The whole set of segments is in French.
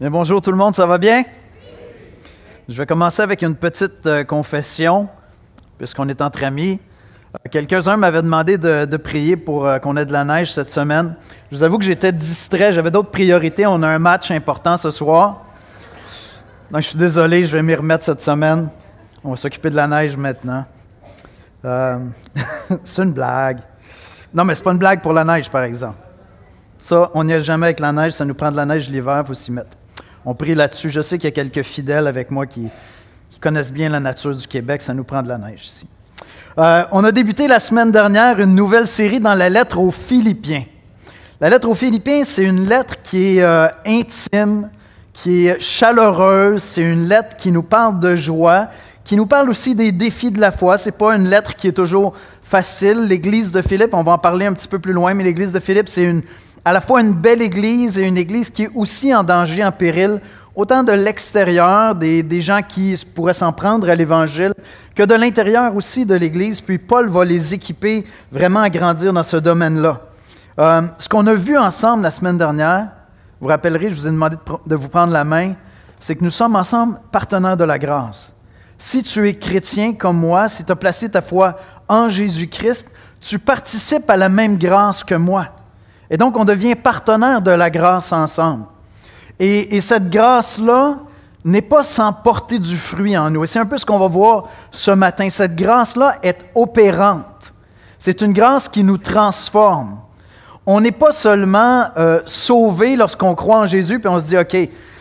Bien, bonjour tout le monde, ça va bien? Je vais commencer avec une petite euh, confession, puisqu'on est entre amis. Euh, Quelques-uns m'avaient demandé de, prier pour euh, qu'on ait de la neige cette semaine. Je vous avoue que j'étais distrait, j'avais d'autres priorités. On a un match important ce soir. Donc, je suis désolé, je vais m'y remettre cette semaine. On va s'occuper de la neige maintenant. C'est une blague. Non, mais c'est pas une blague pour la neige, par exemple. Ça, on n'y est jamais avec la neige, ça nous prend de la neige l'hiver, il faut s'y mettre. On prie là-dessus. Je sais qu'il y a quelques fidèles avec moi qui, connaissent bien la nature du Québec, ça nous prend de la neige ici. Euh, on a débuté la semaine dernière une nouvelle série dans la lettre aux Philippiens. La lettre aux Philippiens, c'est une lettre qui est euh, intime, qui est chaleureuse, c'est une lettre qui nous parle de joie, qui nous parle aussi des défis de la foi. C'est pas une lettre qui est toujours facile. L'église de Philippe, on va en parler un petit peu plus loin, mais l'église de Philippe, c'est une, à la fois une belle église et une église qui est aussi en danger, en péril, autant de l'extérieur, des, des, gens qui pourraient s'en prendre à l'Évangile, que de l'intérieur aussi de l'Église. Puis Paul va les équiper vraiment à grandir dans ce domaine-là. Euh, ce qu'on a vu ensemble la semaine dernière, vous vous rappellerez, je vous ai demandé de, de vous prendre la main, c'est que nous sommes ensemble partenaires de la grâce. Si tu es chrétien comme moi, si tu as placé ta foi en Jésus-Christ, tu participes à la même grâce que moi. Et donc, on devient partenaire de la grâce ensemble. Et, et cette grâce-là n'est pas sans porter du fruit en nous. Et c'est un peu ce qu'on va voir ce matin. Cette grâce-là est opérante. C'est une grâce qui nous transforme. On n'est pas seulement euh, sauvé lorsqu'on croit en Jésus, puis on se dit, OK,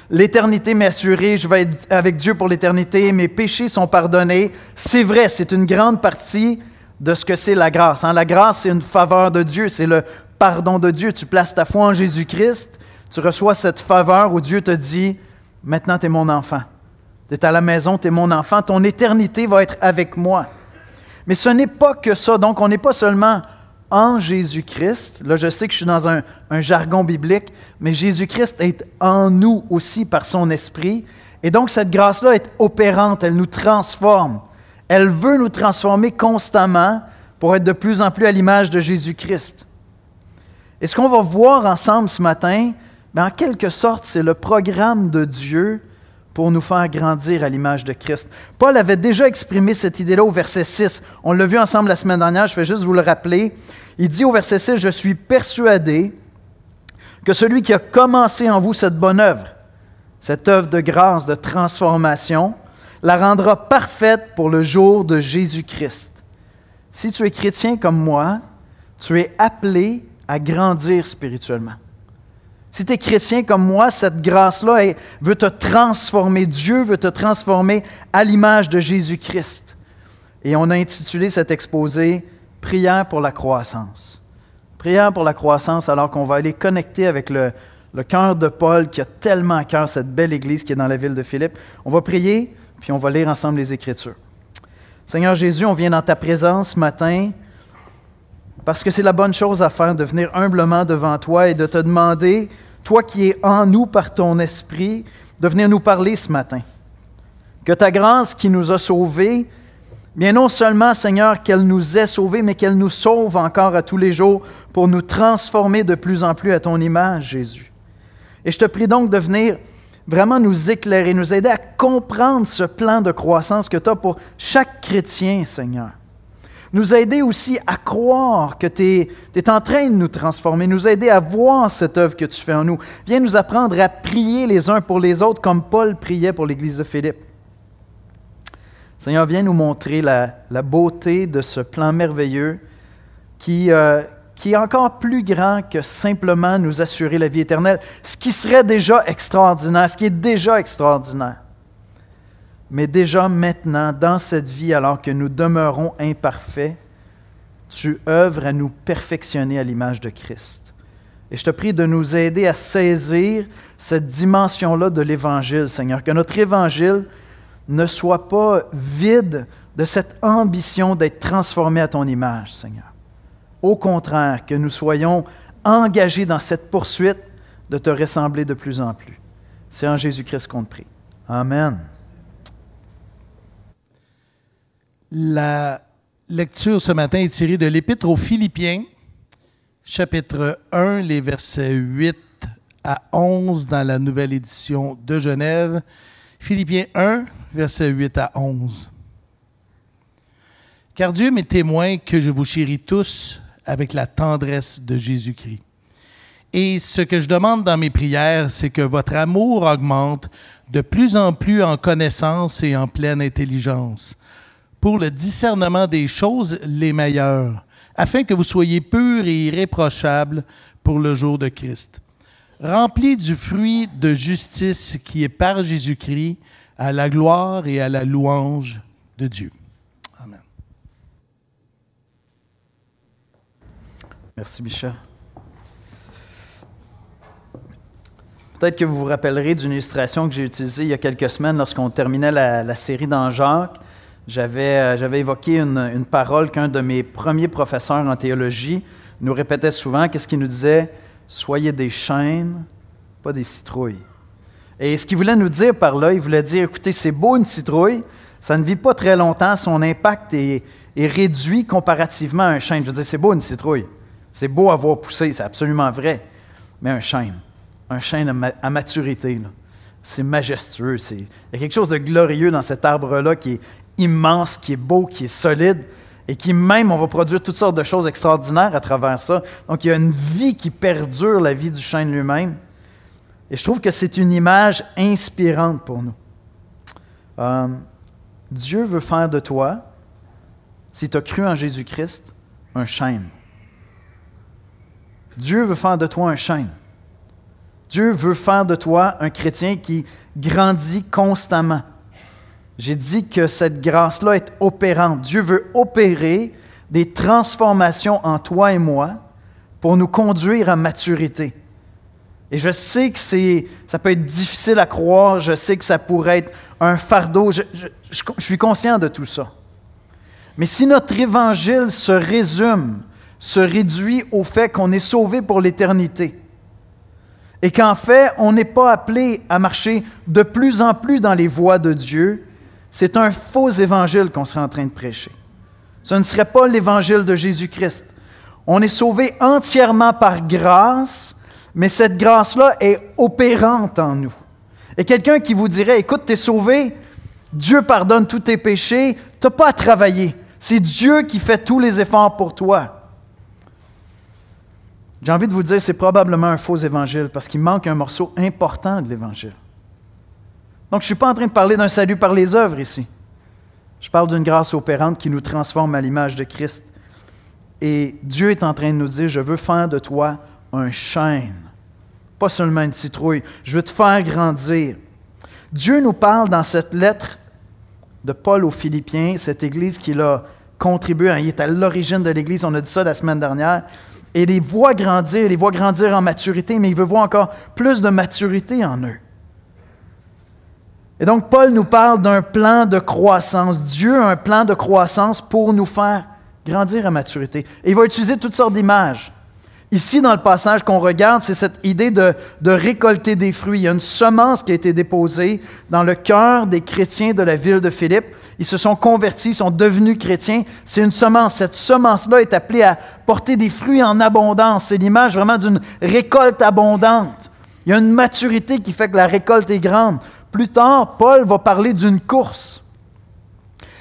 l'éternité m'est assurée, je vais être avec Dieu pour l'éternité, mes péchés sont pardonnés. C'est vrai, c'est une grande partie de ce que c'est la grâce. Hein? La grâce, c'est une faveur de Dieu, c'est le pardon de Dieu. Tu places ta foi en Jésus-Christ, tu reçois cette faveur où Dieu te dit, maintenant tu es mon enfant. Tu es à la maison, tu es mon enfant, ton éternité va être avec moi. Mais ce n'est pas que ça. Donc, on n'est pas seulement en Jésus-Christ. Là, je sais que je suis dans un, un jargon biblique, mais Jésus-Christ est en nous aussi par son esprit. Et donc, cette grâce-là est opérante, elle nous transforme. Elle veut nous transformer constamment pour être de plus en plus à l'image de Jésus-Christ. Et ce qu'on va voir ensemble ce matin, bien, en quelque sorte, c'est le programme de Dieu pour nous faire grandir à l'image de Christ. Paul avait déjà exprimé cette idée-là au verset 6. On l'a vu ensemble la semaine dernière, je vais juste vous le rappeler. Il dit au verset 6, Je suis persuadé que celui qui a commencé en vous cette bonne œuvre, cette œuvre de grâce, de transformation, la rendra parfaite pour le jour de Jésus-Christ. Si tu es chrétien comme moi, tu es appelé à grandir spirituellement. Si tu es chrétien comme moi, cette grâce-là veut te transformer. Dieu veut te transformer à l'image de Jésus-Christ. Et on a intitulé cet exposé Prière pour la croissance. Prière pour la croissance alors qu'on va aller connecter avec le, le cœur de Paul qui a tellement à cœur cette belle église qui est dans la ville de Philippe. On va prier, puis on va lire ensemble les Écritures. Seigneur Jésus, on vient dans ta présence ce matin parce que c'est la bonne chose à faire de venir humblement devant toi et de te demander, toi qui es en nous par ton esprit, de venir nous parler ce matin. Que ta grâce qui nous a sauvés, bien non seulement, Seigneur, qu'elle nous ait sauvés, mais qu'elle nous sauve encore à tous les jours pour nous transformer de plus en plus à ton image, Jésus. Et je te prie donc de venir vraiment nous éclairer, nous aider à comprendre ce plan de croissance que tu as pour chaque chrétien, Seigneur nous aider aussi à croire que tu es, en train de nous transformer, nous aider à voir cette œuvre que tu fais en nous. Viens nous apprendre à prier les uns pour les autres comme Paul priait pour l'Église de Philippe. Seigneur, viens nous montrer la, beauté de ce plan merveilleux euh, qui est encore plus grand que simplement nous assurer la vie éternelle, ce qui serait déjà extraordinaire, ce qui est déjà extraordinaire. Mais déjà maintenant, dans cette vie, alors que nous demeurons imparfaits, tu œuvres à nous perfectionner à l'image de Christ. Et je te prie de nous aider à saisir cette dimension-là de l'Évangile, Seigneur, que notre Évangile ne soit pas vide de cette ambition d'être transformé à ton image, Seigneur. Au contraire, que nous soyons engagés dans cette poursuite de te ressembler de plus en plus. C'est en Jésus-Christ qu'on te prie. Amen. La lecture ce matin est tirée de l'Épître aux Philippiens, chapitre 1, les versets 8 à 11 dans la nouvelle édition de Genève. Philippiens 1, versets 8 à 11. Car Dieu m'est témoin que je vous chéris tous avec la tendresse de Jésus-Christ. Et ce que je demande dans mes prières, c'est que votre amour augmente de plus en plus en connaissance et en pleine intelligence, pour le discernement des choses les meilleures, afin que vous soyez purs et irréprochables pour le jour de Christ, remplis du fruit de justice qui est par Jésus-Christ, à la gloire et à la louange de Dieu. Amen. Merci, Michel. Peut-être que vous vous rappellerez d'une illustration que j'ai utilisée il y a quelques semaines lorsqu'on terminait la, série dans Jacques. J'avais, euh, évoqué une, une parole qu'un de mes premiers professeurs en théologie nous répétait souvent. Qu'est-ce qu'il nous disait? Soyez des chênes, pas des citrouilles. Et ce qu'il voulait nous dire par là, il voulait dire, écoutez, c'est beau une citrouille, ça ne vit pas très longtemps, son impact est, est réduit comparativement à un chêne. Je veux dire, c'est beau une citrouille, c'est beau à voir pousser, c'est absolument vrai, mais un chêne, un chêne à maturité. C'est majestueux. Il y a quelque chose de glorieux dans cet arbre-là qui est immense, qui est beau, qui est solide et qui même, on va produire toutes sortes de choses extraordinaires à travers ça. Donc, il y a une vie qui perdure, la vie du chêne lui-même. Et je trouve que c'est une image inspirante pour nous. Euh, Dieu veut faire de toi, si tu as cru en Jésus-Christ, un chêne. Dieu veut faire de toi un chêne. Dieu veut faire de toi un chrétien qui grandit constamment. J'ai dit que cette grâce-là est opérante. Dieu veut opérer des transformations en toi et moi pour nous conduire à maturité. Et je sais que ça peut être difficile à croire, je sais que ça pourrait être un fardeau, je, je suis conscient de tout ça. Mais si notre évangile se résume, se réduit au fait qu'on est sauvé pour l'éternité, et qu'en fait, on n'est pas appelé à marcher de plus en plus dans les voies de Dieu, c'est un faux évangile qu'on serait en train de prêcher. Ce ne serait pas l'évangile de Jésus-Christ. On est sauvé entièrement par grâce, mais cette grâce-là est opérante en nous. Et quelqu'un qui vous dirait, écoute, tu es sauvé, Dieu pardonne tous tes péchés, tu n'as pas à travailler. C'est Dieu qui fait tous les efforts pour toi. J'ai envie de vous dire, c'est probablement un faux évangile parce qu'il manque un morceau important de l'évangile. Donc, je ne suis pas en train de parler d'un salut par les œuvres ici. Je parle d'une grâce opérante qui nous transforme à l'image de Christ. Et Dieu est en train de nous dire, je veux faire de toi un chêne, pas seulement une citrouille. Je veux te faire grandir. Dieu nous parle dans cette lettre de Paul aux Philippiens, cette église qu'il a contribué, il est à l'origine de l'église, on a dit ça la semaine dernière, et les voit grandir, les voit grandir en maturité, mais il veut voir encore plus de maturité en eux. Et donc, Paul nous parle d'un plan de croissance. Dieu a un plan de croissance pour nous faire grandir à maturité. Et il va utiliser toutes sortes d'images. Ici, dans le passage qu'on regarde, c'est cette idée de, de, récolter des fruits. Il y a une semence qui a été déposée dans le cœur des chrétiens de la ville de Philippe. Ils se sont convertis, ils sont devenus chrétiens. C'est une semence. Cette semence-là est appelée à porter des fruits en abondance. C'est l'image vraiment d'une récolte abondante. Il y a une maturité qui fait que la récolte est grande. Plus tard, Paul va parler d'une course.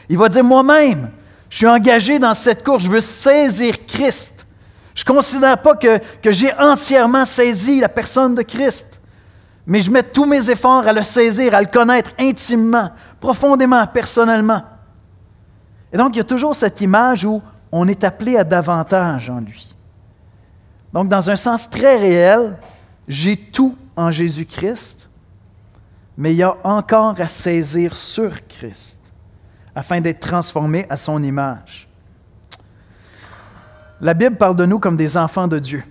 Il va dire, moi-même, je suis engagé dans cette course, je veux saisir Christ. Je ne considère pas que, j'ai entièrement saisi la personne de Christ, mais je mets tous mes efforts à le saisir, à le connaître intimement, profondément, personnellement. Et donc, il y a toujours cette image où on est appelé à davantage en lui. Donc, dans un sens très réel, j'ai tout en Jésus-Christ, mais il y a encore à saisir sur Christ afin d'être transformé à son image. La Bible parle de nous comme des enfants de Dieu.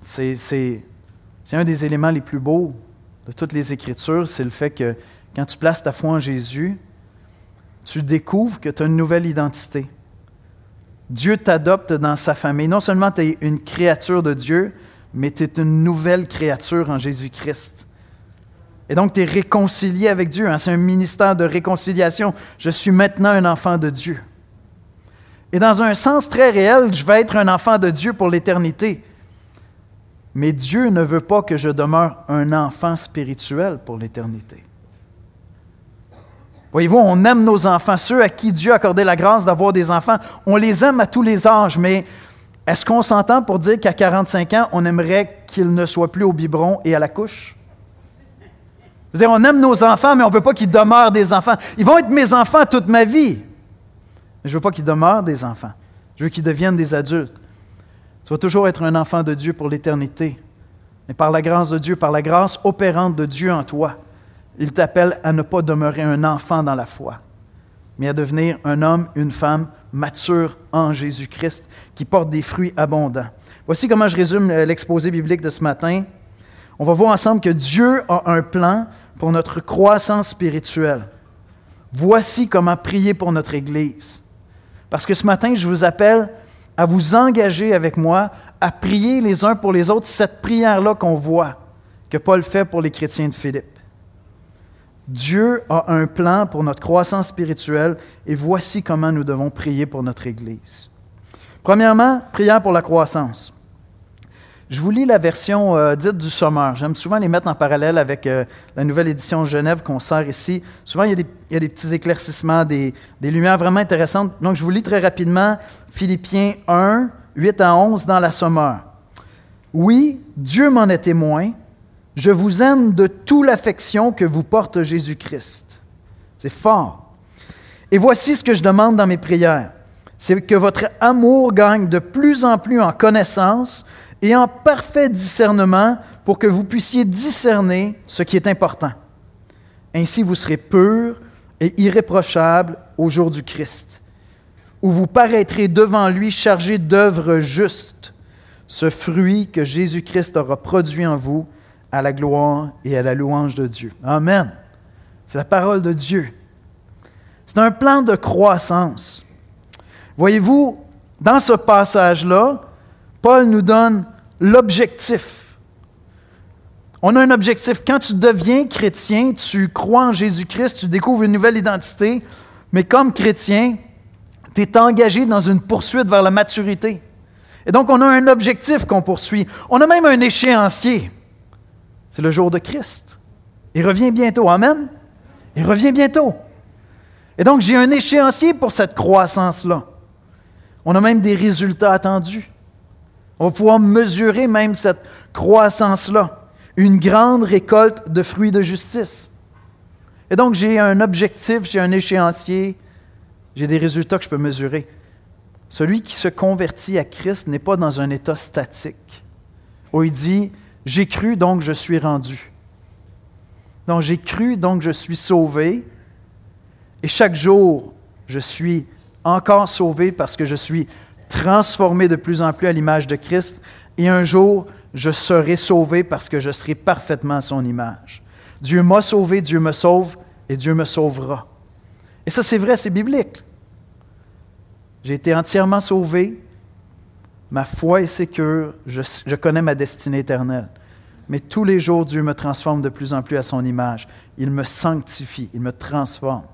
C'est un des éléments les plus beaux de toutes les Écritures, c'est le fait que quand tu places ta foi en Jésus, tu découvres que tu as une nouvelle identité. Dieu t'adopte dans sa famille. Non seulement tu es une créature de Dieu, mais tu es une nouvelle créature en Jésus-Christ. Et donc, tu es réconcilié avec Dieu. Hein. C'est un ministère de réconciliation. Je suis maintenant un enfant de Dieu. Et dans un sens très réel, je vais être un enfant de Dieu pour l'éternité. Mais Dieu ne veut pas que je demeure un enfant spirituel pour l'éternité. Voyez-vous, on aime nos enfants, ceux à qui Dieu a accordé la grâce d'avoir des enfants. On les aime à tous les âges, mais est-ce qu'on s'entend pour dire qu'à 45 ans, on aimerait qu'ils ne soient plus au biberon et à la couche? On aime nos enfants, mais on ne veut pas qu'ils demeurent des enfants. Ils vont être mes enfants toute ma vie. Mais je ne veux pas qu'ils demeurent des enfants. Je veux qu'ils deviennent des adultes. Tu vas toujours être un enfant de Dieu pour l'éternité. Mais par la grâce de Dieu, par la grâce opérante de Dieu en toi, il t'appelle à ne pas demeurer un enfant dans la foi, mais à devenir un homme, une femme mature en Jésus-Christ, qui porte des fruits abondants. Voici comment je résume l'exposé biblique de ce matin. On va voir ensemble que Dieu a un plan pour notre croissance spirituelle. Voici comment prier pour notre Église. Parce que ce matin, je vous appelle à vous engager avec moi à prier les uns pour les autres cette prière-là qu'on voit, que Paul fait pour les chrétiens de Philippe. Dieu a un plan pour notre croissance spirituelle et voici comment nous devons prier pour notre Église. Premièrement, prière pour la croissance. Je vous lis la version euh, dite du sommeur. J'aime souvent les mettre en parallèle avec euh, la nouvelle édition Genève qu'on sert ici. Souvent, il y a des, petits éclaircissements, des, lumières vraiment intéressantes. Donc, je vous lis très rapidement Philippiens 1, 8 à 11 dans la sommeur. Oui, Dieu m'en est témoin. Je vous aime de toute l'affection que vous porte Jésus-Christ. C'est fort. Et voici ce que je demande dans mes prières. C'est que votre amour gagne de plus en plus en connaissance et en parfait discernement pour que vous puissiez discerner ce qui est important. Ainsi, vous serez purs et irréprochables au jour du Christ, où vous paraîtrez devant lui chargé d'œuvres justes, ce fruit que Jésus-Christ aura produit en vous à la gloire et à la louange de Dieu. Amen. C'est la parole de Dieu. C'est un plan de croissance. Voyez-vous, dans ce passage-là, Paul nous donne l'objectif. On a un objectif. Quand tu deviens chrétien, tu crois en Jésus-Christ, tu découvres une nouvelle identité, mais comme chrétien, tu es engagé dans une poursuite vers la maturité. Et donc, on a un objectif qu'on poursuit. On a même un échéancier. C'est le jour de Christ. Il revient bientôt. Amen. Il revient bientôt. Et donc, j'ai un échéancier pour cette croissance-là. On a même des résultats attendus. On va pouvoir mesurer même cette croissance-là, une grande récolte de fruits de justice. Et donc, j'ai un objectif, j'ai un échéancier, j'ai des résultats que je peux mesurer. Celui qui se convertit à Christ n'est pas dans un état statique, où il dit, j'ai cru, donc je suis rendu. Donc, j'ai cru, donc je suis sauvé. Et chaque jour, je suis encore sauvé parce que je suis transformé de plus en plus à l'image de Christ, et un jour, je serai sauvé parce que je serai parfaitement à son image. Dieu m'a sauvé, Dieu me sauve, et Dieu me sauvera. Et ça, c'est vrai, c'est biblique. J'ai été entièrement sauvé, ma foi est sécure, je, je connais ma destinée éternelle. Mais tous les jours, Dieu me transforme de plus en plus à son image. Il me sanctifie, il me transforme.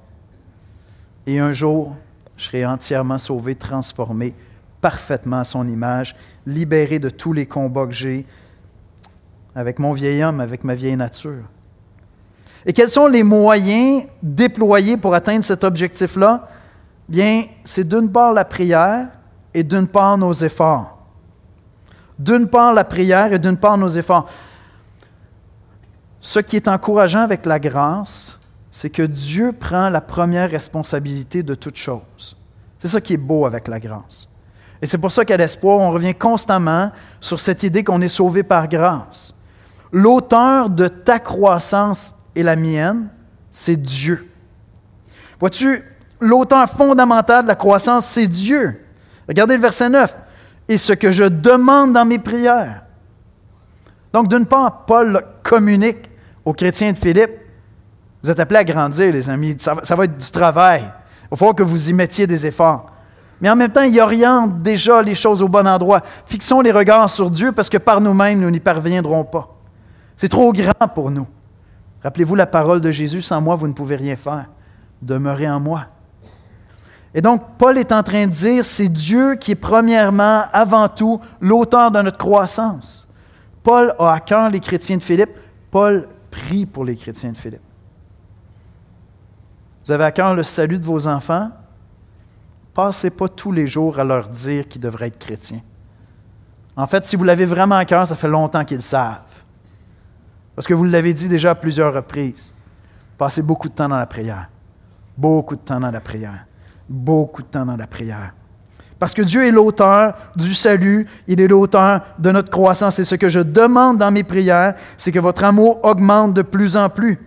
Et un jour, je serai entièrement sauvé, transformé, parfaitement à son image, libéré de tous les combats que j'ai avec mon vieil homme, avec ma vieille nature. Et quels sont les moyens déployés pour atteindre cet objectif-là? Bien, c'est d'une part la prière et d'une part nos efforts. D'une part la prière et d'une part nos efforts. Ce qui est encourageant avec la grâce, c'est que Dieu prend la première responsabilité de toute chose. C'est ça qui est beau avec la grâce. Et c'est pour ça qu'à l'espoir, on revient constamment sur cette idée qu'on est sauvé par grâce. L'auteur de ta croissance et la mienne, c'est Dieu. Vois-tu, l'auteur fondamental de la croissance, c'est Dieu. Regardez le verset 9. Et ce que je demande dans mes prières. Donc, d'une part, Paul communique aux chrétiens de Philippe. Vous êtes appelés à grandir, les amis. Ça, va être du travail. Il va falloir que vous y mettiez des efforts mais en même temps, il oriente déjà les choses au bon endroit. Fixons les regards sur Dieu parce que par nous-mêmes, nous n'y parviendrons pas. C'est trop grand pour nous. Rappelez-vous la parole de Jésus, sans moi, vous ne pouvez rien faire. Demeurez en moi. Et donc, Paul est en train de dire, c'est Dieu qui est premièrement, avant tout, l'auteur de notre croissance. Paul a à cœur les chrétiens de Philippe. Paul prie pour les chrétiens de Philippe. Vous avez à cœur le salut de vos enfants? Passez pas tous les jours à leur dire qu'ils devraient être chrétiens. En fait, si vous l'avez vraiment à cœur, ça fait longtemps qu'ils savent. Parce que vous l'avez dit déjà à plusieurs reprises. Passez beaucoup de temps dans la prière. Beaucoup de temps dans la prière. Beaucoup de temps dans la prière. Parce que Dieu est l'auteur du salut, il est l'auteur de notre croissance. Et ce que je demande dans mes prières, c'est que votre amour augmente de plus en plus.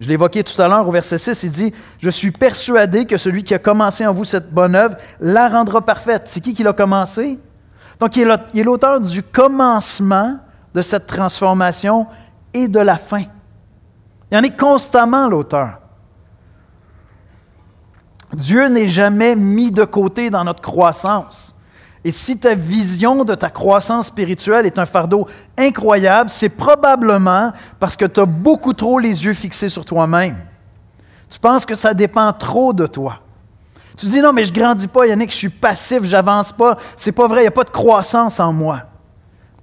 Je l'évoquais tout à l'heure au verset 6, il dit, Je suis persuadé que celui qui a commencé en vous cette bonne œuvre la rendra parfaite. C'est qui qui l'a commencé? Donc, il est l'auteur du commencement de cette transformation et de la fin. Il en est constamment l'auteur. Dieu n'est jamais mis de côté dans notre croissance. Et si ta vision de ta croissance spirituelle est un fardeau incroyable, c'est probablement parce que tu as beaucoup trop les yeux fixés sur toi-même. Tu penses que ça dépend trop de toi. Tu dis non, mais je grandis pas, Yannick, je suis passif, j'avance pas. C'est pas vrai, il n'y a pas de croissance en moi.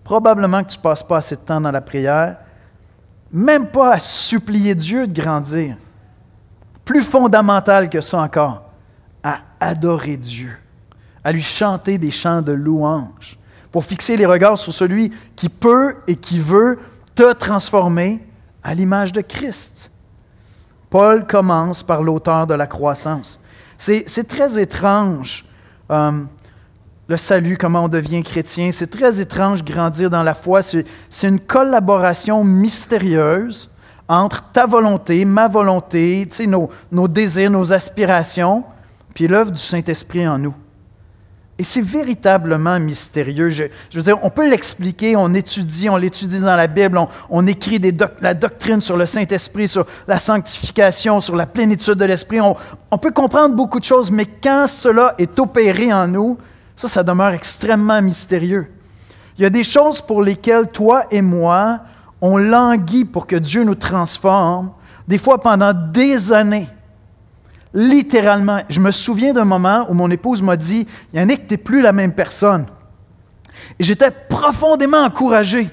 Probablement que tu passes pas assez de temps dans la prière, même pas à supplier Dieu de grandir. Plus fondamental que ça encore, à adorer Dieu, à lui chanter des chants de louange, pour fixer les regards sur celui qui peut et qui veut te transformer à l'image de Christ. Paul commence par l'auteur de la croissance. C'est très étrange, euh, le salut, comment on devient chrétien. C'est très étrange grandir dans la foi. C'est une collaboration mystérieuse entre ta volonté, ma volonté, nos, nos désirs, nos aspirations, puis l'œuvre du Saint-Esprit en nous. Et c'est véritablement mystérieux. Je, veux dire, on peut l'expliquer, on étudie, on l'étudie dans la Bible, on, écrit la doctrine sur le Saint-Esprit, sur la sanctification, sur la plénitude de l'Esprit. On, on, peut comprendre beaucoup de choses, mais quand cela est opéré en nous, ça, ça demeure extrêmement mystérieux. Il y a des choses pour lesquelles toi et moi, on languit pour que Dieu nous transforme, des fois pendant des années. Littéralement, je me souviens d'un moment où mon épouse m'a dit Yannick, tu n'es plus la même personne. Et j'étais profondément encouragé.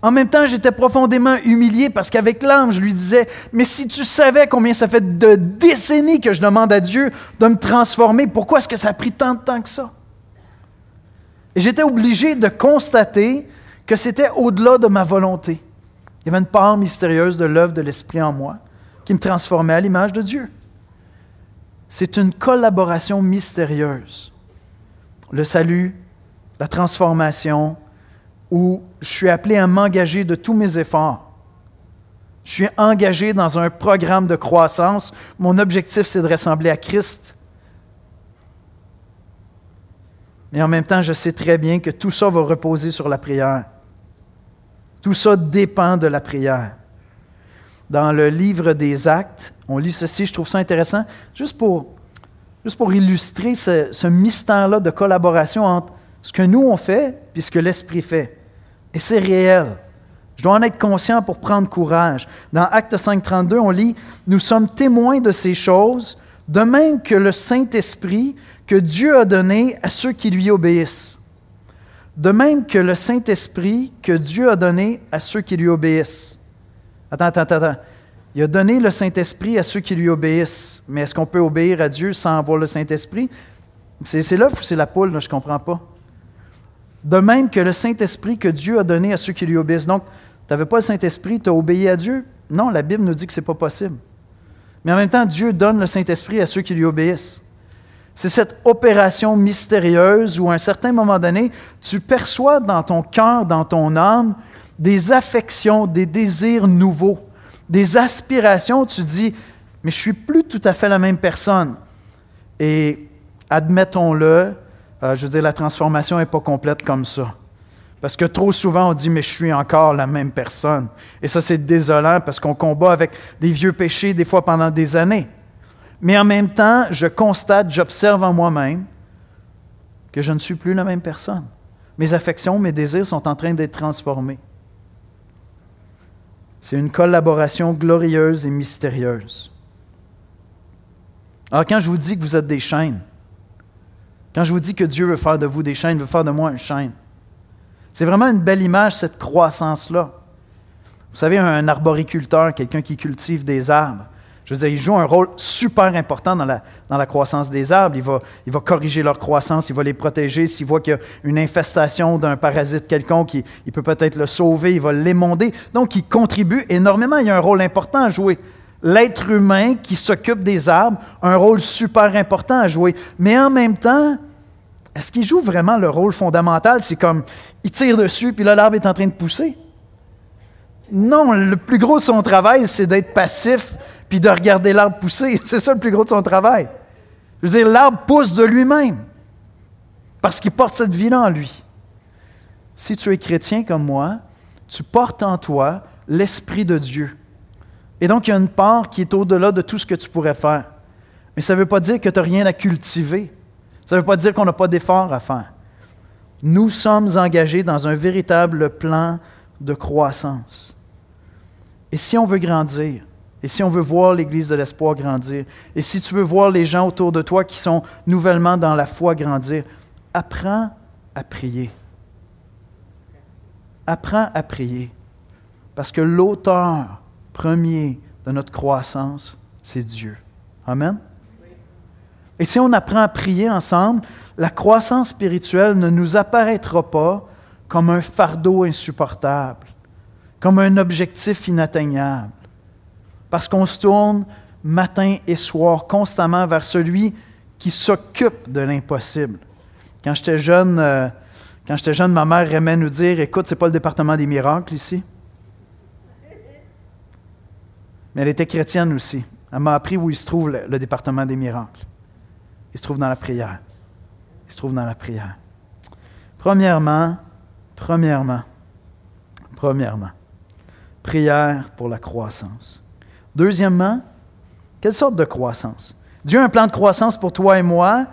En même temps, j'étais profondément humilié parce qu'avec l'âme, je lui disais Mais si tu savais combien ça fait de décennies que je demande à Dieu de me transformer, pourquoi est-ce que ça a pris tant de temps que ça? Et j'étais obligé de constater que c'était au-delà de ma volonté. Il y avait une part mystérieuse de l'œuvre de l'Esprit en moi qui me transformait à l'image de Dieu. C'est une collaboration mystérieuse. Le salut, la transformation, où je suis appelé à m'engager de tous mes efforts. Je suis engagé dans un programme de croissance. Mon objectif, c'est de ressembler à Christ. Mais en même temps, je sais très bien que tout ça va reposer sur la prière. Tout ça dépend de la prière. Dans le livre des actes, on lit ceci, je trouve ça intéressant, juste pour, juste pour illustrer ce, mystère-là de collaboration entre ce que nous on fait et ce que l'Esprit fait. Et c'est réel. Je dois en être conscient pour prendre courage. Dans Acte 5.32, on lit, Nous sommes témoins de ces choses, de même que le Saint-Esprit que Dieu a donné à ceux qui lui obéissent de même que le Saint-Esprit que Dieu a donné à ceux qui lui obéissent. Attends, attends, attends. Il a donné le Saint-Esprit à ceux qui lui obéissent. Mais est-ce qu'on peut obéir à Dieu sans avoir le Saint-Esprit? C'est l'œuf ou c'est la poule? je ne comprends pas. De même que le Saint-Esprit que Dieu a donné à ceux qui lui obéissent. Donc, tu n'avais pas le Saint-Esprit, tu as obéi à Dieu? Non, la Bible nous dit que ce n'est pas possible. Mais en même temps, Dieu donne le Saint-Esprit à ceux qui lui obéissent. C'est cette opération mystérieuse où à un certain moment donné, tu perçois dans ton cœur, dans ton âme, des affections, des désirs nouveaux, des aspirations. Tu dis, mais je suis plus tout à fait la même personne. Et admettons-le, euh, je veux dire, la transformation n'est pas complète comme ça. Parce que trop souvent, on dit, mais je suis encore la même personne. Et ça, c'est désolant parce qu'on combat avec des vieux péchés, des fois pendant des années. Mais en même temps, je constate, j'observe en moi-même que je ne suis plus la même personne. Mes affections, mes désirs sont en train d'être transformés. C'est une collaboration glorieuse et mystérieuse. Alors quand je vous dis que vous êtes des chaînes, quand je vous dis que Dieu veut faire de vous des chaînes, veut faire de moi une chaîne, C'est vraiment une belle image, cette croissance-là. Vous savez, un arboriculteur, quelqu'un qui cultive des arbres, je veux dire, il joue un rôle super important dans la, dans la croissance des arbres. Il va, il va corriger leur croissance, il va les protéger. S'il voit qu'il y a une infestation d'un parasite quelconque, il, il peut peut-être le sauver, il va l'émonder. Donc, il contribue énormément. Il a un rôle important à jouer. L'être humain qui s'occupe des arbres a un rôle super important à jouer. Mais en même temps, est-ce qu'il joue vraiment le rôle fondamental? C'est comme, il tire dessus, puis là, l'arbre est en train de pousser. Non, le plus gros de son travail, c'est d'être passif, puis de regarder l'arbre pousser. C'est ça le plus gros de son travail. Je veux dire, l'arbre pousse de lui-même, parce qu'il porte cette vie-là en lui. Si tu es chrétien comme moi, tu portes en toi l'Esprit de Dieu. Et donc, il y a une part qui est au-delà de tout ce que tu pourrais faire. Mais ça ne veut pas dire que tu n'as rien à cultiver. Ça ne veut pas dire qu'on n'a pas d'efforts à faire. Nous sommes engagés dans un véritable plan de croissance. Et si on veut grandir, et si on veut voir l'Église de l'espoir grandir, et si tu veux voir les gens autour de toi qui sont nouvellement dans la foi grandir, apprends à prier. Apprends à prier. Parce que l'auteur premier de notre croissance, c'est Dieu. Amen? Et si on apprend à prier ensemble, la croissance spirituelle ne nous apparaîtra pas comme un fardeau insupportable, comme un objectif inatteignable, parce qu'on se tourne matin et soir constamment vers celui qui s'occupe de l'impossible. Quand j'étais jeune, euh, quand j'étais jeune, ma mère aimait nous dire "Écoute, c'est pas le département des miracles ici." Mais elle était chrétienne aussi. Elle m'a appris où il se trouve le, le département des miracles. Il se trouve dans la prière. Il se trouve dans la prière. Premièrement, premièrement, premièrement, prière pour la croissance. Deuxièmement, quelle sorte de croissance? Dieu a un plan de croissance pour toi et moi.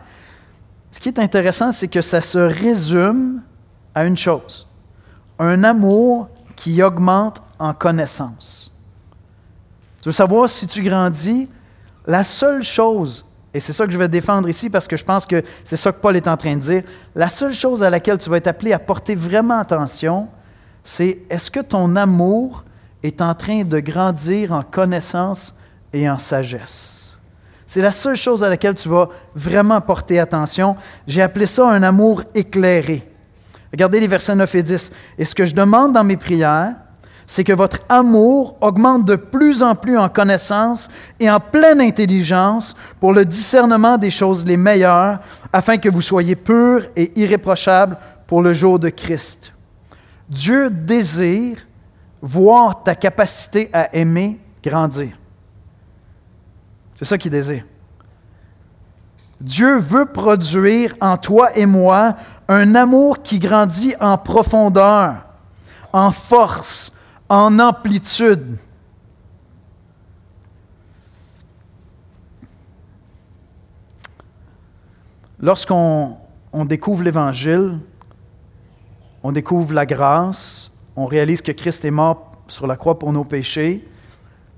Ce qui est intéressant, c'est que ça se résume à une chose, un amour qui augmente en connaissance. Tu veux savoir si tu grandis? La seule chose, et c'est ça que je vais défendre ici parce que je pense que c'est ça que Paul est en train de dire, la seule chose à laquelle tu vas être appelé à porter vraiment attention, c'est est-ce que ton amour est en train de grandir en connaissance et en sagesse. C'est la seule chose à laquelle tu vas vraiment porter attention. J'ai appelé ça un amour éclairé. Regardez les versets 9 et 10. Et ce que je demande dans mes prières, c'est que votre amour augmente de plus en plus en connaissance et en pleine intelligence pour le discernement des choses les meilleures, afin que vous soyez purs et irréprochables pour le jour de Christ. Dieu désire voir ta capacité à aimer grandir. C'est ça qu'il désire. Dieu veut produire en toi et moi un amour qui grandit en profondeur, en force, en amplitude. Lorsqu'on découvre l'Évangile, on découvre la grâce, on réalise que Christ est mort sur la croix pour nos péchés,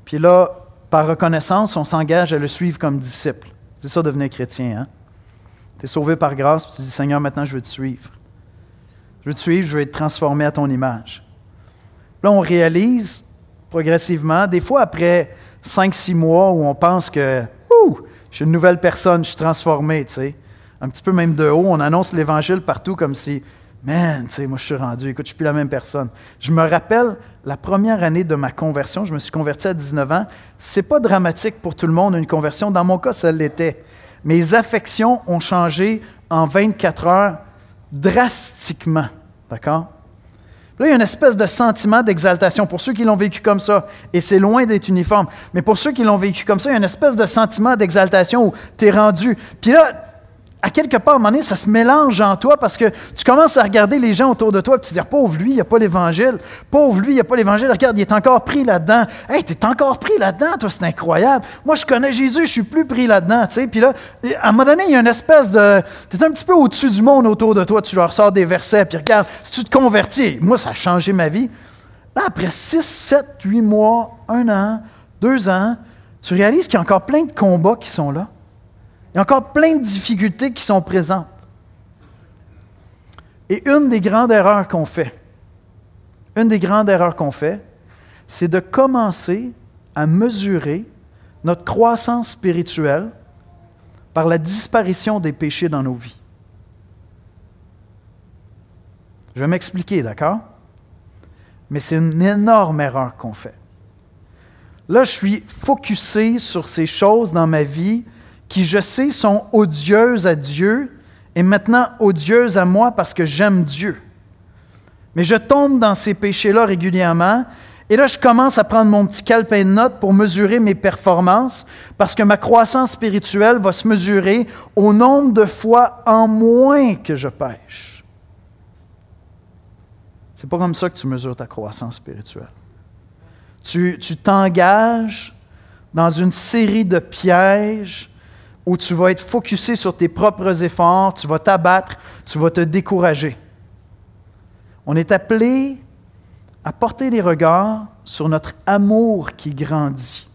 puis là, par reconnaissance, on s'engage à le suivre comme disciple. C'est ça devenir chrétien. Hein? Tu es sauvé par grâce, puis tu dis Seigneur, maintenant je veux te suivre. Je veux te suivre, je veux être transformé à ton image. Là, on réalise progressivement, des fois après 5-6 mois où on pense que Ouh, je suis une nouvelle personne, je suis transformé, tu sais. Un petit peu même de haut, on annonce l'Évangile partout comme si, man, tu sais, moi je suis rendu, écoute, je ne suis plus la même personne. Je me rappelle la première année de ma conversion, je me suis converti à 19 ans. C'est pas dramatique pour tout le monde une conversion. Dans mon cas, ça l'était. Mes affections ont changé en 24 heures drastiquement. D'accord? Là, il y a une espèce de sentiment d'exaltation pour ceux qui l'ont vécu comme ça, et c'est loin d'être uniforme. Mais pour ceux qui l'ont vécu comme ça, il y a une espèce de sentiment d'exaltation où tu es rendu. Puis là, à quelque part, à un moment donné, ça se mélange en toi parce que tu commences à regarder les gens autour de toi et tu te dis Pauvre lui, il n'y a pas l'évangile. Pauvre lui, il n'y a pas l'évangile. Regarde, il est encore pris là-dedans. Hey, tu es encore pris là-dedans, toi, c'est incroyable. Moi, je connais Jésus, je suis plus pris là-dedans. Puis là, à un moment donné, il y a une espèce de. Tu es un petit peu au-dessus du monde autour de toi. Tu leur sors des versets. Puis regarde, si tu te convertis, moi, ça a changé ma vie. Là, après 6, 7, 8 mois, un an, deux ans, tu réalises qu'il y a encore plein de combats qui sont là. Il y a encore plein de difficultés qui sont présentes. Et une des grandes erreurs qu'on fait, une des grandes erreurs qu'on fait, c'est de commencer à mesurer notre croissance spirituelle par la disparition des péchés dans nos vies. Je vais m'expliquer, d'accord? Mais c'est une énorme erreur qu'on fait. Là, je suis focusé sur ces choses dans ma vie qui, je sais, sont odieuses à Dieu et maintenant odieuses à moi parce que j'aime Dieu. Mais je tombe dans ces péchés-là régulièrement et là, je commence à prendre mon petit calepin de notes pour mesurer mes performances, parce que ma croissance spirituelle va se mesurer au nombre de fois en moins que je pêche. C'est pas comme ça que tu mesures ta croissance spirituelle. Tu t'engages dans une série de pièges où tu vas être focusé sur tes propres efforts, tu vas t'abattre, tu vas te décourager. On est appelé à porter les regards sur notre amour qui grandit,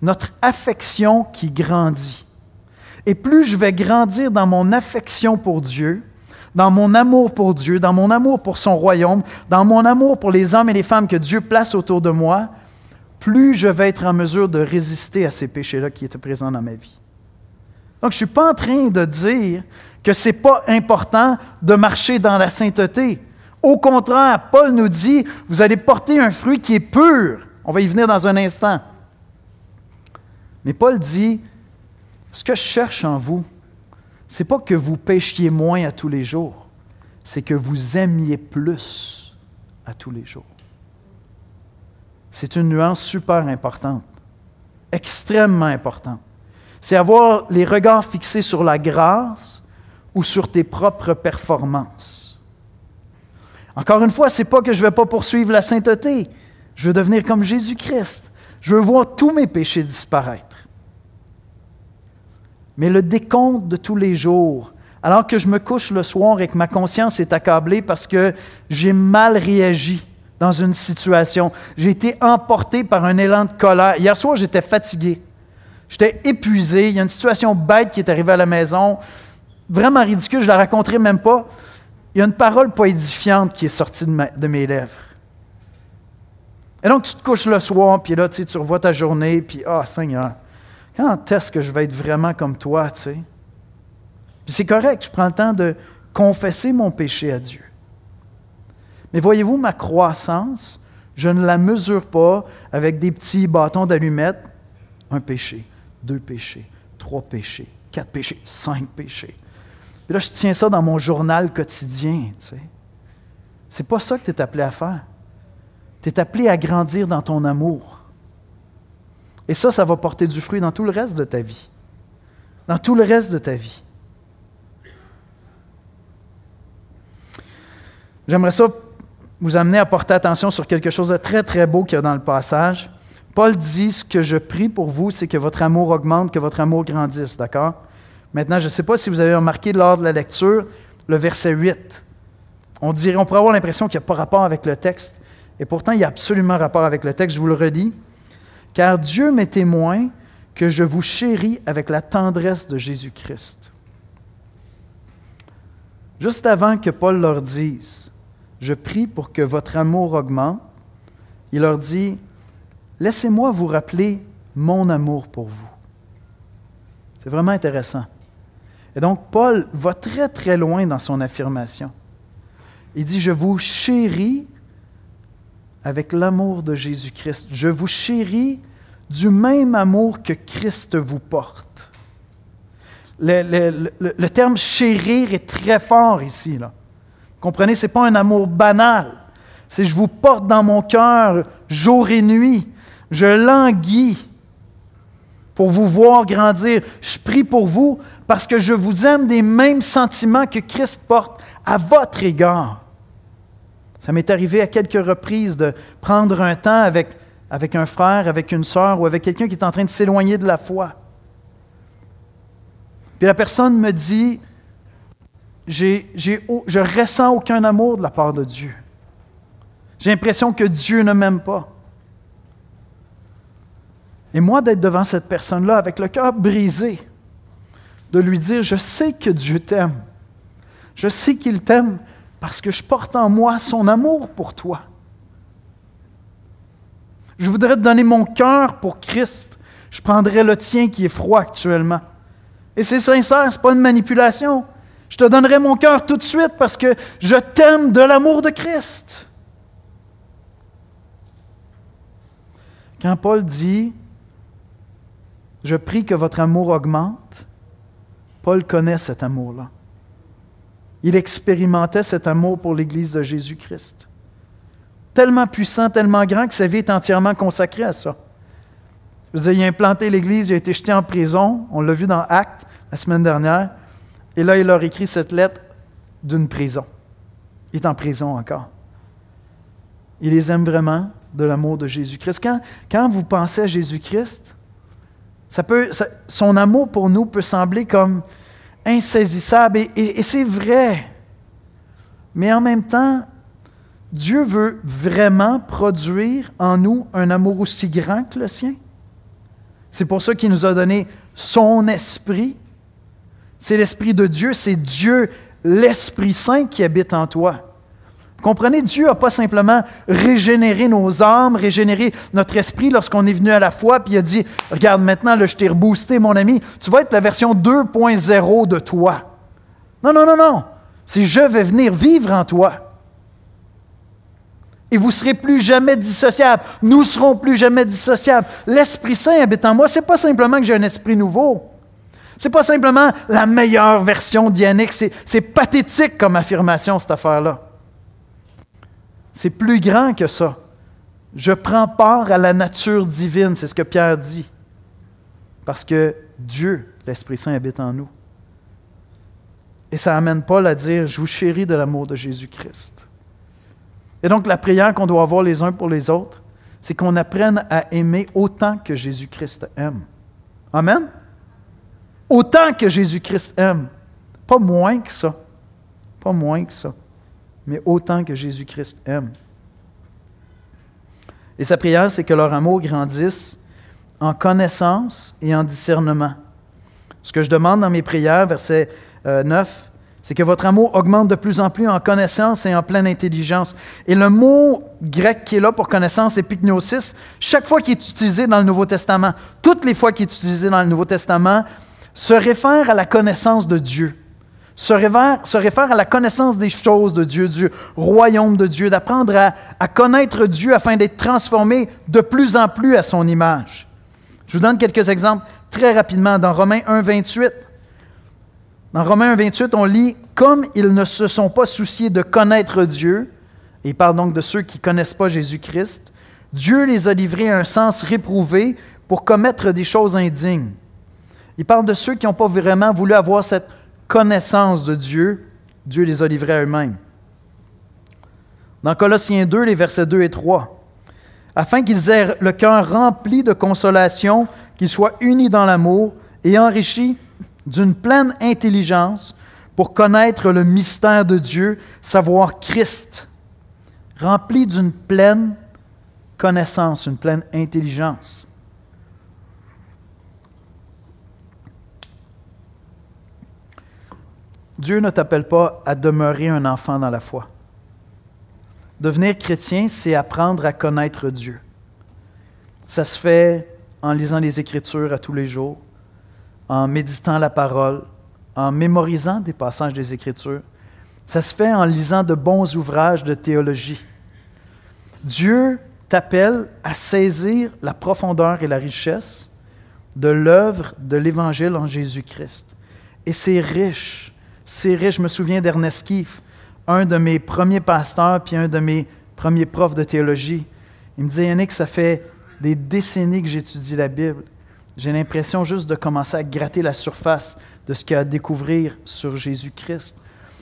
notre affection qui grandit. Et plus je vais grandir dans mon affection pour Dieu, dans mon amour pour Dieu, dans mon amour pour son royaume, dans mon amour pour les hommes et les femmes que Dieu place autour de moi, plus je vais être en mesure de résister à ces péchés-là qui étaient présents dans ma vie. Donc, je ne suis pas en train de dire que ce n'est pas important de marcher dans la sainteté. Au contraire, Paul nous dit, vous allez porter un fruit qui est pur. On va y venir dans un instant. Mais Paul dit, ce que je cherche en vous, c'est pas que vous péchiez moins à tous les jours, c'est que vous aimiez plus à tous les jours. C'est une nuance super importante, extrêmement importante. C'est avoir les regards fixés sur la grâce ou sur tes propres performances. Encore une fois, ce n'est pas que je ne vais pas poursuivre la sainteté. Je veux devenir comme Jésus-Christ. Je veux voir tous mes péchés disparaître. Mais le décompte de tous les jours, alors que je me couche le soir et que ma conscience est accablée parce que j'ai mal réagi dans une situation, j'ai été emporté par un élan de colère. Hier soir, j'étais fatigué. J'étais épuisé. Il y a une situation bête qui est arrivée à la maison, vraiment ridicule, je ne la raconterai même pas il y a une parole pas édifiante qui est sortie de, mes lèvres. Et donc, tu te couches le soir, puis là, tu, revois ta journée, puis, ah, Seigneur, quand est-ce que je vais être vraiment comme toi, tu sais? Puis c'est correct, je prends le temps de confesser mon péché à Dieu. Mais voyez-vous, ma croissance, je ne la mesure pas avec des petits bâtons d'allumettes. Un péché, deux péchés, trois péchés, quatre péchés, cinq péchés. Puis là, je tiens ça dans mon journal quotidien. Tu sais. C'est pas ça que tu es appelé à faire. Tu es appelé à grandir dans ton amour. Et ça, ça va porter du fruit dans tout le reste de ta vie. Dans tout le reste de ta vie. J'aimerais ça vous amener à porter attention sur quelque chose de très, très beau qu'il y a dans le passage. Paul dit, ce que je prie pour vous, c'est que votre amour augmente, que votre amour grandisse, d'accord? Maintenant, je ne sais pas si vous avez remarqué lors de la lecture le verset 8. On, dirait, on pourrait avoir l'impression qu'il n'y a pas rapport avec le texte. Et pourtant, il y a absolument rapport avec le texte. Je vous le redis. Car Dieu m'est témoin que je vous chéris avec la tendresse de Jésus-Christ. Juste avant que Paul leur dise, je prie pour que votre amour augmente, il leur dit, laissez-moi vous rappeler mon amour pour vous. C'est vraiment intéressant. Et donc, Paul va très, très loin dans son affirmation. Il dit, je vous chéris avec l'amour de Jésus-Christ. Je vous chéris du même amour que Christ vous porte. Le, terme chérir est très fort ici. Là. Comprenez, ce n'est pas un amour banal. C'est je vous porte dans mon cœur jour et nuit. Je languis pour vous voir grandir. Je prie pour vous parce que je vous aime des mêmes sentiments que Christ porte à votre égard. Ça m'est arrivé à quelques reprises de prendre un temps avec, un frère, avec une sœur ou avec quelqu'un qui est en train de s'éloigner de la foi. Puis la personne me dit, j'ai, je ressens aucun amour de la part de Dieu. J'ai l'impression que Dieu ne m'aime pas. Et moi, d'être devant cette personne-là avec le cœur brisé, de lui dire, je sais que Dieu t'aime. Je sais qu'il t'aime parce que je porte en moi son amour pour toi. Je voudrais te donner mon cœur pour Christ. Je prendrais le tien qui est froid actuellement. Et c'est sincère, ce n'est pas une manipulation. Je te donnerai mon cœur tout de suite parce que je t'aime de l'amour de Christ. Quand Paul dit Je prie que votre amour augmente, Paul connaît cet amour-là. Il expérimentait cet amour pour l'Église de Jésus-Christ. Tellement puissant, tellement grand que sa vie est entièrement consacrée à ça. Je veux implanté l'Église, il a été jeté en prison, on l'a vu dans Actes la semaine dernière, et là, il leur écrit cette lettre d'une prison. Il est en prison encore. Il les aime vraiment de l'amour de Jésus-Christ. Quand, quand vous pensez à Jésus-Christ, son amour pour nous peut sembler comme insaisissable, et c'est vrai. Mais en même temps, Dieu veut vraiment produire en nous un amour aussi grand que le sien. C'est pour ça qu'il nous a donné son esprit. C'est l'esprit de Dieu, c'est Dieu, l'Esprit Saint qui habite en toi. Comprenez, Dieu n'a pas simplement régénéré nos âmes, régénéré notre esprit lorsqu'on est venu à la foi, puis il a dit, regarde maintenant, je t'ai reboosté, mon ami, tu vas être la version 2.0 de toi. Non, non, non, non. C'est je vais venir vivre en toi. Et vous serez plus jamais dissociables. Nous ne serons plus jamais dissociables. L'Esprit Saint habite en moi. Ce n'est pas simplement que j'ai un esprit nouveau. Ce n'est pas simplement la meilleure version d'Yannick. C'est pathétique comme affirmation, cette affaire-là. C'est plus grand que ça. Je prends part à la nature divine, c'est ce que Pierre dit. Parce que Dieu, l'Esprit Saint, habite en nous. Et ça amène Paul à dire, je vous chéris de l'amour de Jésus-Christ. Et donc la prière qu'on doit avoir les uns pour les autres, c'est qu'on apprenne à aimer autant que Jésus-Christ aime. Amen? Autant que Jésus-Christ aime. Pas moins que ça. Pas moins que ça mais autant que Jésus-Christ aime. Et sa prière, c'est que leur amour grandisse en connaissance et en discernement. Ce que je demande dans mes prières, verset 9, euh, c'est que votre amour augmente de plus en plus en connaissance et en pleine intelligence. Et le mot grec qui est là pour connaissance, épignosis, chaque fois qu'il est utilisé dans le Nouveau Testament, toutes les fois qu'il est utilisé dans le Nouveau Testament, se réfère à la connaissance de Dieu se réfère, à la connaissance des choses de Dieu, du royaume de Dieu, d'apprendre à, à, connaître Dieu afin d'être transformé de plus en plus à son image. Je vous donne quelques exemples très rapidement dans Romains 1, 28. Dans Romains 1, 28, on lit Comme ils ne se sont pas souciés de connaître Dieu, et il parle donc de ceux qui ne connaissent pas Jésus-Christ, Dieu les a livrés à un sens réprouvé pour commettre des choses indignes. Il parle de ceux qui n'ont pas vraiment voulu avoir cette connaissance de Dieu, Dieu les a livrés à eux-mêmes. Dans Colossiens 2, les versets 2 et 3, afin qu'ils aient le cœur rempli de consolation, qu'ils soient unis dans l'amour et enrichis d'une pleine intelligence pour connaître le mystère de Dieu, savoir Christ, rempli d'une pleine connaissance, une pleine intelligence. Dieu ne t'appelle pas à demeurer un enfant dans la foi. Devenir chrétien, c'est apprendre à connaître Dieu. Ça se fait en lisant les Écritures à tous les jours, en méditant la parole, en mémorisant des passages des Écritures. Ça se fait en lisant de bons ouvrages de théologie. Dieu t'appelle à saisir la profondeur et la richesse de l'œuvre de l'Évangile en Jésus-Christ. Et c'est riche c'est. Je me souviens d'Ernest Kief, un de mes premiers pasteurs, puis un de mes premiers profs de théologie. Il me disait, Yannick, ça fait des décennies que j'étudie la Bible. J'ai l'impression juste de commencer à gratter la surface de ce qu'il y a à découvrir sur Jésus-Christ.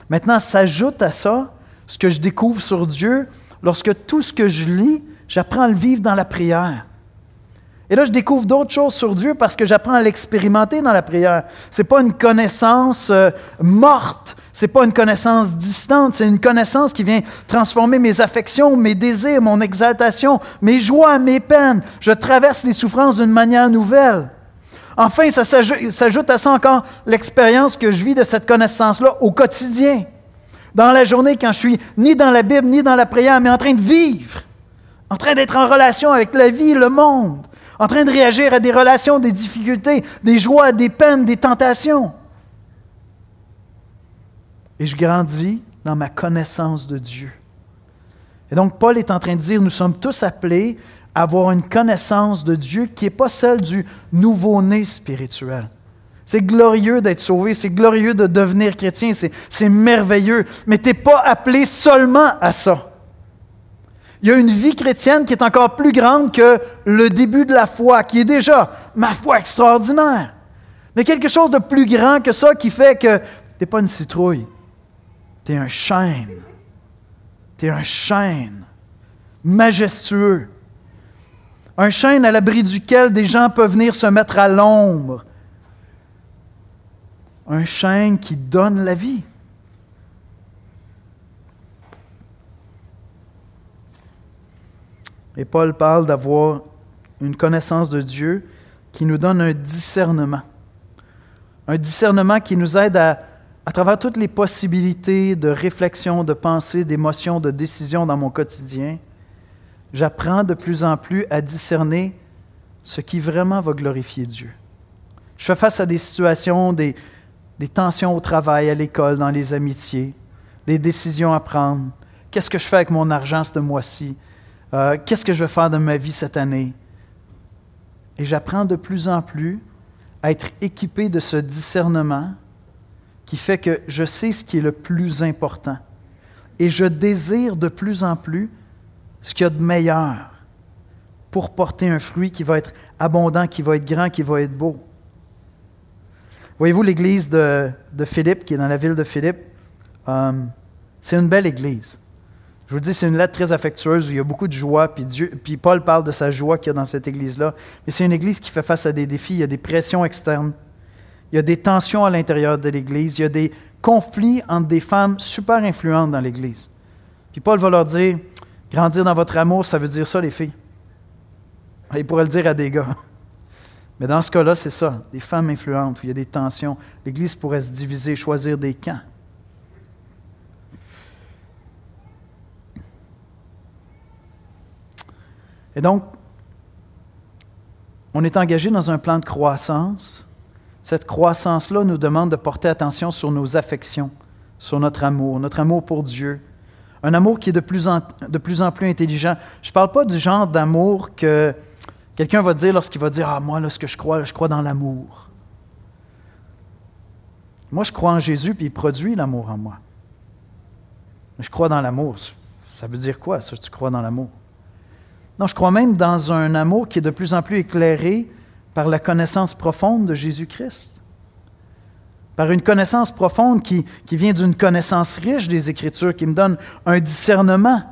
Maintenant, s'ajoute à ça ce que je découvre sur Dieu lorsque tout ce que je lis, j'apprends à le vivre dans la prière. Et là, je découvre d'autres choses sur Dieu parce que j'apprends à l'expérimenter dans la prière. Ce n'est pas une connaissance euh, morte, ce n'est pas une connaissance distante, c'est une connaissance qui vient transformer mes affections, mes désirs, mon exaltation, mes joies, mes peines. Je traverse les souffrances d'une manière nouvelle. Enfin, ça s'ajoute à ça encore l'expérience que je vis de cette connaissance-là au quotidien. Dans la journée, quand je suis ni dans la Bible, ni dans la prière, mais en train de vivre, en train d'être en relation avec la vie, le monde, en train de réagir à des relations, des difficultés, des joies, des peines, des tentations. Et je grandis dans ma connaissance de Dieu. Et donc, Paul est en train de dire, nous sommes tous appelés à avoir une connaissance de Dieu qui n'est pas celle du nouveau-né spirituel. C'est glorieux d'être sauvé, c'est glorieux de devenir chrétien, c'est merveilleux, mais tu n'es pas appelé seulement à ça. Il y a une vie chrétienne qui est encore plus grande que le début de la foi, qui est déjà ma foi extraordinaire. Mais quelque chose de plus grand que ça qui fait que tu n'es pas une citrouille, tu es un chêne. Tu es un chêne majestueux. Un chêne à l'abri duquel des gens peuvent venir se mettre à l'ombre. Un chêne qui donne la vie. Et Paul parle d'avoir une connaissance de Dieu qui nous donne un discernement. Un discernement qui nous aide à, à travers toutes les possibilités de réflexion, de pensée, d'émotion, de décision dans mon quotidien, j'apprends de plus en plus à discerner ce qui vraiment va glorifier Dieu. Je fais face à des situations, des, des tensions au travail, à l'école, dans les amitiés, des décisions à prendre. Qu'est-ce que je fais avec mon argent ce mois-ci? Euh, qu'est-ce que je vais faire de ma vie cette année? Et j'apprends de plus en plus à être équipé de ce discernement qui fait que je sais ce qui est le plus important. Et je désire de plus en plus ce qu'il y a de meilleur pour porter un fruit qui va être abondant, qui va être grand, qui va être beau. Voyez-vous l'église de, Philippe, qui est dans la ville de Philippe, euh, c'est une belle église. Je vous dis, c'est une lettre très affectueuse où il y a beaucoup de joie, puis, puis Paul parle de sa joie qu'il y a dans cette église-là. Mais c'est une église qui fait face à des défis, il y a des pressions externes, il y a des tensions à l'intérieur de l'église, il y a des conflits entre des femmes super influentes dans l'église. Puis Paul va leur dire, grandir dans votre amour, ça veut dire ça, les filles. Il pourrait le dire à des gars. Mais dans ce cas-là, c'est ça, des femmes influentes, où il y a des tensions. L'Église pourrait se diviser, choisir des camps. Et donc, on est engagé dans un plan de croissance. Cette croissance-là nous demande de porter attention sur nos affections, sur notre amour, notre amour pour Dieu. Un amour qui est de plus en, plus, en plus intelligent. Je ne parle pas du genre d'amour que quelqu'un va dire lorsqu'il va dire Ah, moi, là, ce que je crois, je crois dans l'amour. Moi, je crois en Jésus, puis il produit l'amour en moi. Je crois dans l'amour. Ça veut dire quoi, ça, tu crois dans l'amour? Non, je crois même dans un amour qui est de plus en plus éclairé par la connaissance profonde de Jésus-Christ. Par une connaissance profonde qui, vient d'une connaissance riche des Écritures, qui me donne un discernement.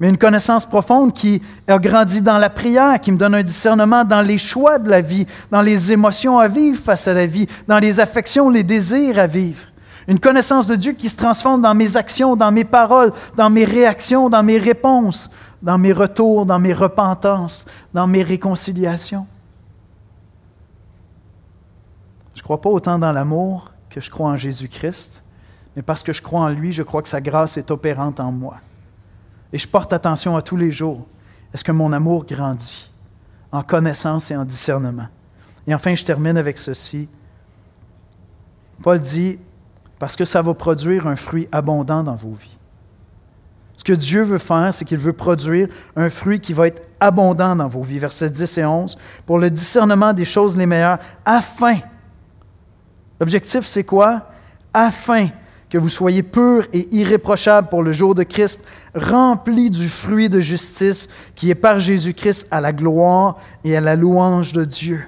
Mais une connaissance profonde qui a dans la prière, qui me donne un discernement dans les choix de la vie, dans les émotions à vivre face à la vie, dans les affections, les désirs à vivre. Une connaissance de Dieu qui se transforme dans mes actions, dans mes paroles, dans mes réactions, dans mes réponses, dans mes retours, dans mes repentances, dans mes réconciliations. Je ne crois pas autant dans l'amour que je crois en Jésus-Christ, mais parce que je crois en lui, je crois que sa grâce est opérante en moi. Et je porte attention à tous les jours. Est-ce que mon amour grandit en connaissance et en discernement? Et enfin, je termine avec ceci. Paul dit, parce que ça va produire un fruit abondant dans vos vies. Ce que Dieu veut faire, c'est qu'il veut produire un fruit qui va être abondant dans vos vies. Versets 10 et 11, pour le discernement des choses les meilleures, afin. L'objectif, c'est quoi? Afin que vous soyez purs et irréprochables pour le jour de Christ, remplis du fruit de justice qui est par Jésus-Christ à la gloire et à la louange de Dieu.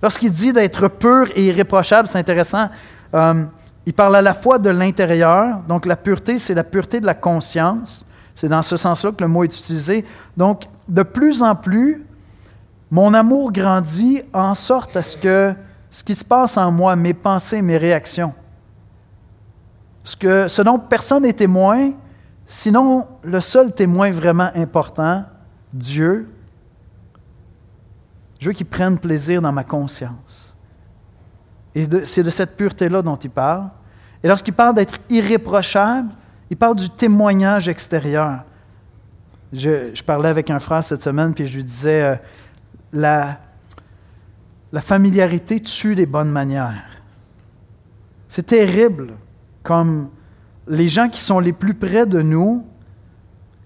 Lorsqu'il dit d'être pur et irréprochable, c'est intéressant. Euh, il parle à la fois de l'intérieur, donc la pureté, c'est la pureté de la conscience. C'est dans ce sens-là que le mot est utilisé. Donc, de plus en plus, mon amour grandit en sorte à ce que ce qui se passe en moi, mes pensées, mes réactions, ce, que, ce dont personne n'est témoin, sinon le seul témoin vraiment important, Dieu, je veux qu'il prenne plaisir dans ma conscience. Et c'est de cette pureté-là dont il parle. Et lorsqu'il parle d'être irréprochable, il parle du témoignage extérieur. Je, parlais avec un frère cette semaine, puis je lui disais, euh, la, la familiarité tue les bonnes manières. C'est terrible comme les gens qui sont les plus près de nous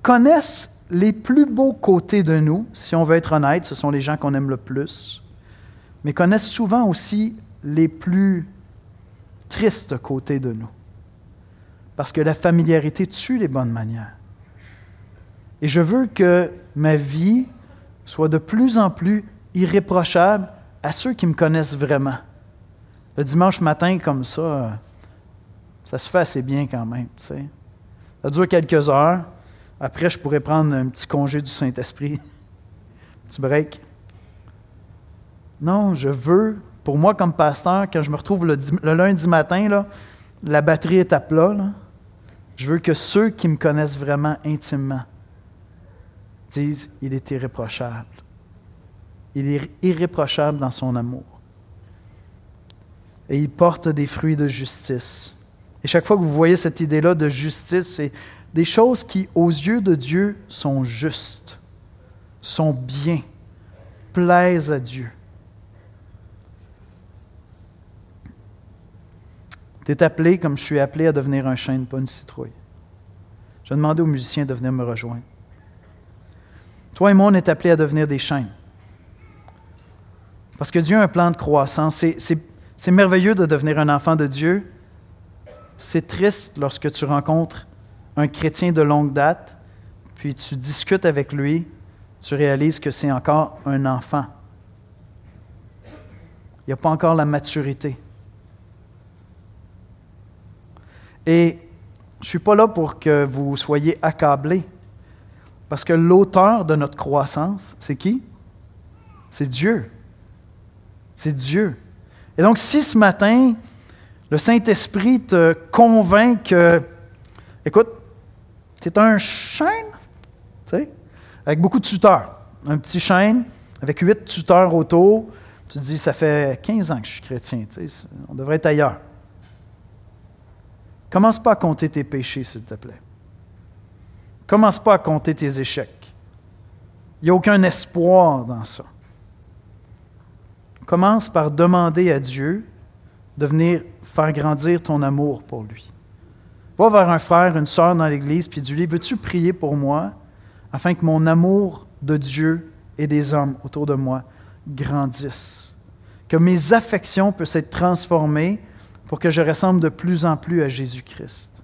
connaissent les plus beaux côtés de nous, si on veut être honnête, ce sont les gens qu'on aime le plus, mais connaissent souvent aussi les plus tristes côtés de nous. Parce que la familiarité tue les bonnes manières. Et je veux que ma vie soit de plus en plus irréprochable à ceux qui me connaissent vraiment. Le dimanche matin, comme ça, ça se fait assez bien quand même. Ça dure quelques heures. Après, je pourrais prendre un petit congé du Saint-Esprit. un petit break. Non, je veux, pour moi comme pasteur, quand je me retrouve le, lundi matin, la batterie est à plat. je veux que ceux qui me connaissent vraiment intimement disent il est irréprochable. Il est irréprochable dans son amour. Et il porte des fruits de justice. Et chaque fois que vous voyez cette idée-là de justice, c'est des choses qui, aux yeux de Dieu, sont justes, sont bien, plaisent à Dieu. Tu es appelé, comme je suis appelé, à devenir un chêne, pas une citrouille. Je vais demander aux musiciens de venir me rejoindre. Toi et moi, on est appelés à devenir des chênes. Parce que Dieu a un plan de croissance. C'est merveilleux de devenir un enfant de Dieu. C'est triste lorsque tu rencontres un chrétien de longue date, puis tu discutes avec lui, tu réalises que c'est encore un enfant. Il n'y a pas encore la maturité. Et je ne suis pas là pour que vous soyez accablés, parce que l'auteur de notre croissance, c'est qui? C'est Dieu. C'est Dieu. Et donc, si ce matin, le Saint-Esprit te convainc que, écoute, tu es un chêne, tu sais, avec beaucoup de tuteurs. Un petit chêne, avec huit tuteurs autour. Tu te dis, ça fait 15 ans que je suis chrétien, tu sais, on devrait être ailleurs. Commence pas à compter tes péchés, s'il te plaît. Commence pas à compter tes échecs. Il n'y a aucun espoir dans ça. Commence par demander à Dieu de venir faire grandir ton amour pour lui. Va vers un frère, une sœur dans l'Église, puis dis-lui, veux-tu prier pour moi afin que mon amour de Dieu et des hommes autour de moi grandisse? Que mes affections puissent être transformées pour que je ressemble de plus en plus à Jésus-Christ.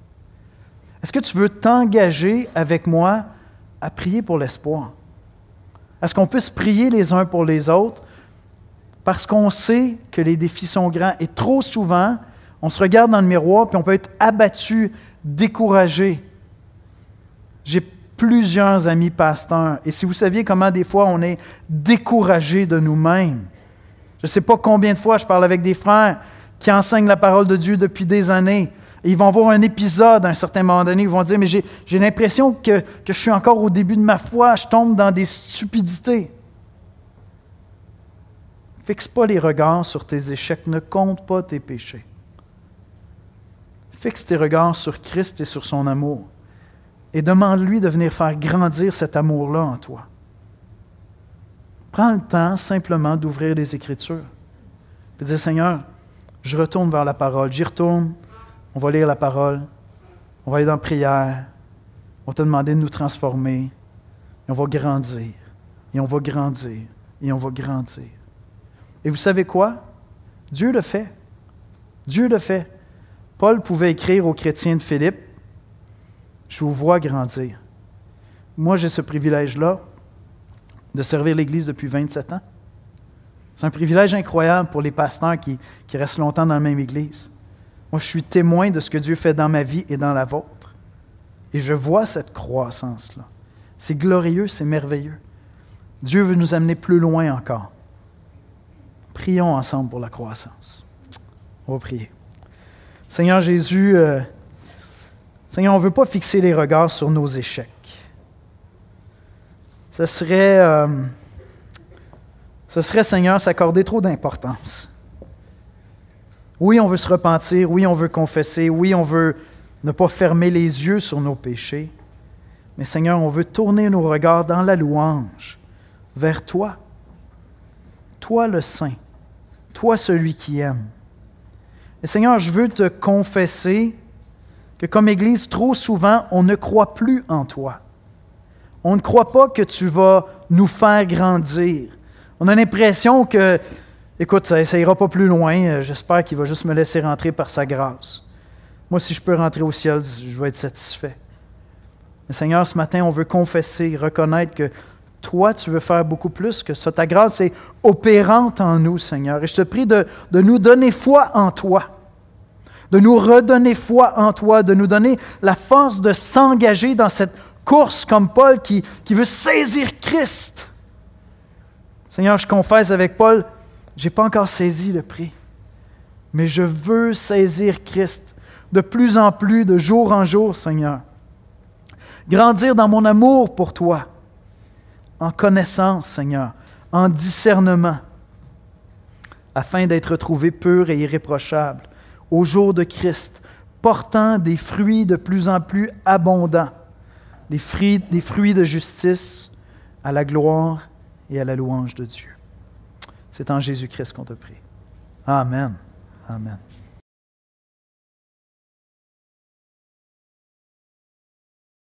Est-ce que tu veux t'engager avec moi à prier pour l'espoir? Est-ce qu'on puisse prier les uns pour les autres? Parce qu'on sait que les défis sont grands et trop souvent, on se regarde dans le miroir puis on peut être abattu, découragé. J'ai plusieurs amis pasteurs et si vous saviez comment des fois on est découragé de nous-mêmes. Je ne sais pas combien de fois je parle avec des frères qui enseignent la parole de Dieu depuis des années. Et ils vont voir un épisode à un certain moment donné, ils vont dire, mais j'ai l'impression que, que je suis encore au début de ma foi, je tombe dans des stupidités. Fixe pas les regards sur tes échecs, ne compte pas tes péchés. Fixe tes regards sur Christ et sur son amour et demande-lui de venir faire grandir cet amour-là en toi. Prends le temps simplement d'ouvrir les Écritures et dire Seigneur, je retourne vers la parole, j'y retourne, on va lire la parole, on va aller dans la prière, on va te demander de nous transformer, et on va grandir, et on va grandir, et on va grandir. Et vous savez quoi? Dieu le fait. Dieu le fait. Paul pouvait écrire aux chrétiens de Philippe, Je vous vois grandir. Moi, j'ai ce privilège-là de servir l'Église depuis 27 ans. C'est un privilège incroyable pour les pasteurs qui, qui, restent longtemps dans la même Église. Moi, je suis témoin de ce que Dieu fait dans ma vie et dans la vôtre. Et je vois cette croissance-là. C'est glorieux, c'est merveilleux. Dieu veut nous amener plus loin encore. Prions ensemble pour la croissance. On va prier. Seigneur Jésus, euh, Seigneur, on ne veut pas fixer les regards sur nos échecs. Ce serait, euh, ce serait Seigneur, s'accorder trop d'importance. Oui, on veut se repentir, oui, on veut confesser, oui, on veut ne pas fermer les yeux sur nos péchés. Mais Seigneur, on veut tourner nos regards dans la louange vers toi. Toi le Saint, toi celui qui aime. Et Seigneur, je veux te confesser que comme Église, trop souvent, on ne croit plus en toi. On ne croit pas que tu vas nous faire grandir. On a l'impression que, écoute, ça n'ira pas plus loin. J'espère qu'il va juste me laisser rentrer par sa grâce. Moi, si je peux rentrer au ciel, je vais être satisfait. Mais Seigneur, ce matin, on veut confesser, reconnaître que toi, tu veux faire beaucoup plus que ça. Ta grâce est opérante en nous, Seigneur. Et je te prie de, nous donner foi en toi, de nous redonner foi en toi, de nous donner la force de s'engager dans cette course comme Paul qui veut saisir Christ. Seigneur, je confesse avec Paul, je n'ai pas encore saisi le prix, mais je veux saisir Christ de plus en plus, de jour en jour, Seigneur. Grandir dans mon amour pour toi, en connaissance, Seigneur, en discernement, afin d'être trouvé pur et irréprochable au jour de Christ, portant des fruits de plus en plus abondants, des fruits, des fruits de justice à la gloire et à la louange de Dieu. C'est en Jésus-Christ qu'on te prie. Amen. Amen.